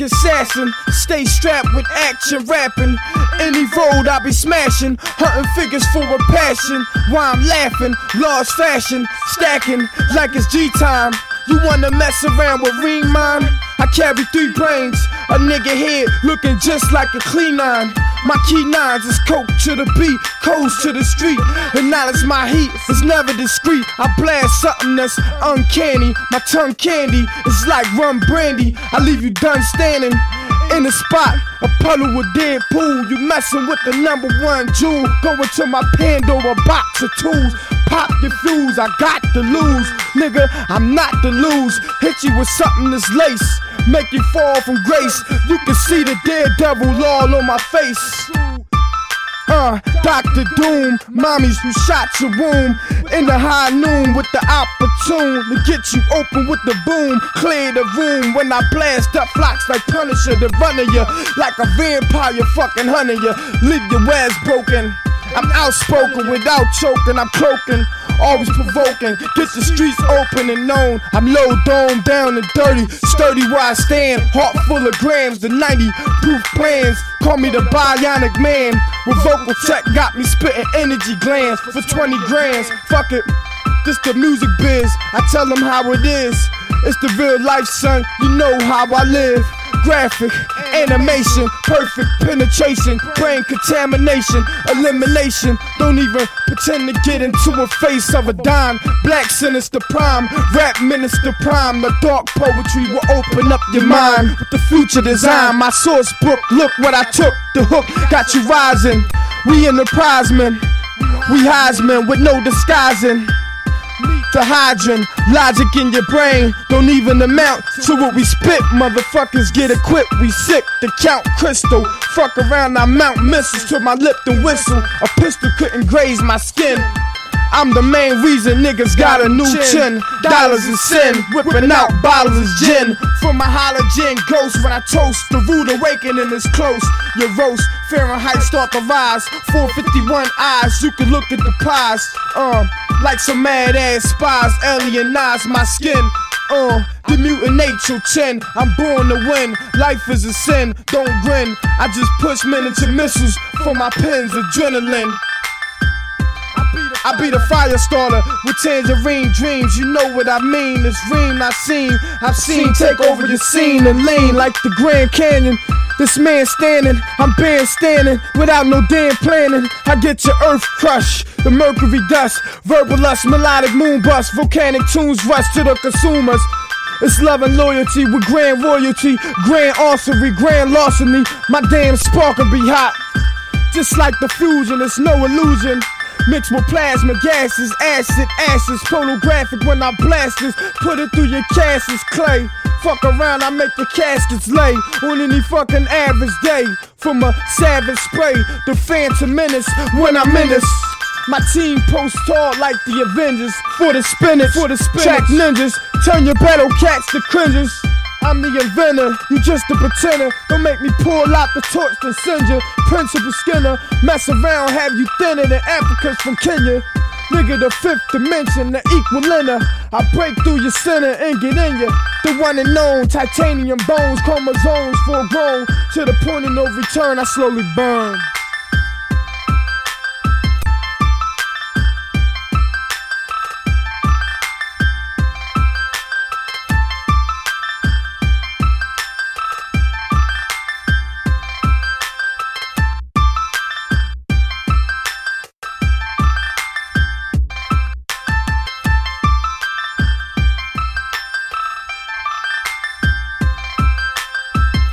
assassin. Stay strapped with action rapping. Any road I be smashing. Hunting figures for a passion. Why I'm laughing, large fashion. Stacking like it's G time. You wanna mess around with Ring Mine? I carry three brains, a nigga head looking just like a clean nine. My key nines is coke to the beat, coast to the street. And Acknowledge my heat is never discreet. I blast something that's uncanny. My tongue candy is like rum brandy. I leave you done standing in the spot. A puddle with dead pool. You messing with the number one jewel. Going to my Pandora box of tools. Pop your fuse, I got to lose. Nigga, I'm not to lose. Hit you with something that's lace. Make you fall from grace. You can see the daredevil all on my face. Uh, Dr. Doom, mommies who shot your womb in the high noon with the opportune to get you open with the boom. Clear the room when I blast up flocks like Punisher, the running you like a vampire, fucking hunting you. Leave your wares broken. I'm outspoken without choking, I'm cloaking always provoking. Get the streets open and known. I'm low dome down and dirty, sturdy where I stand. Heart full of grams, the 90 proof plans. Call me the bionic man. With vocal tech, got me spitting energy glands for 20 grands. Fuck it. This the music biz, I tell them how it is. It's the real life, son. You know how I live. Graphic, animation, perfect penetration, brain contamination, elimination. Don't even pretend to get into a face of a dime. Black sinister prime, rap minister prime. The dark poetry will open up your mind with the future design. My source book, look what I took. The hook got you rising. We in the men, we Heisman with no disguising the hydrant. Logic in your brain don't even amount to what we spit. Motherfuckers get equipped, we sick to count crystal. Fuck around, I mount missiles to my lip and whistle. A pistol couldn't graze my skin. I'm the main reason niggas got a new chin. Dollars and sin, whipping out bottles of gin. For my halogen ghost when I toast, the rude awakening is close. Your roast, Fahrenheit start to rise. 451 eyes, you can look at the prize. Um, like some mad ass spies, alienize my skin. Uh, the mutinate your chin. I'm born to win. Life is a sin. Don't grin. I just push men into missiles for my pens, adrenaline. I be the fire starter with tangerine dreams. You know what I mean? This dream I seen, I've seen take over your scene and lean like the Grand Canyon. This man standing, I'm band standing without no damn planning. I get your earth crushed, the mercury dust, verbal lust, melodic moon bust, volcanic tunes rush to the consumers. It's love and loyalty with grand royalty, grand archery, grand larceny. My damn spark'll be hot, just like the fusion. It's no illusion. Mixed with plasma gases, acid, ashes, photographic when I blast this. Put it through your caskets, clay. Fuck around, I make the caskets lay on any fucking average day. From a savage spray, the phantom menace when I menace. My team post tall like the Avengers. For the spinach, for the spinach. Track ninjas, turn your battle cats to cringers. I'm the inventor, you just a pretender. Don't make me pull out the torch to send you. Principal Skinner, mess around, have you thinner than Africans from Kenya. Nigga, the fifth dimension, the equalinner. I break through your center and get in you. The one and known, titanium bones, chromosomes full grown. To the point of no return, I slowly burn.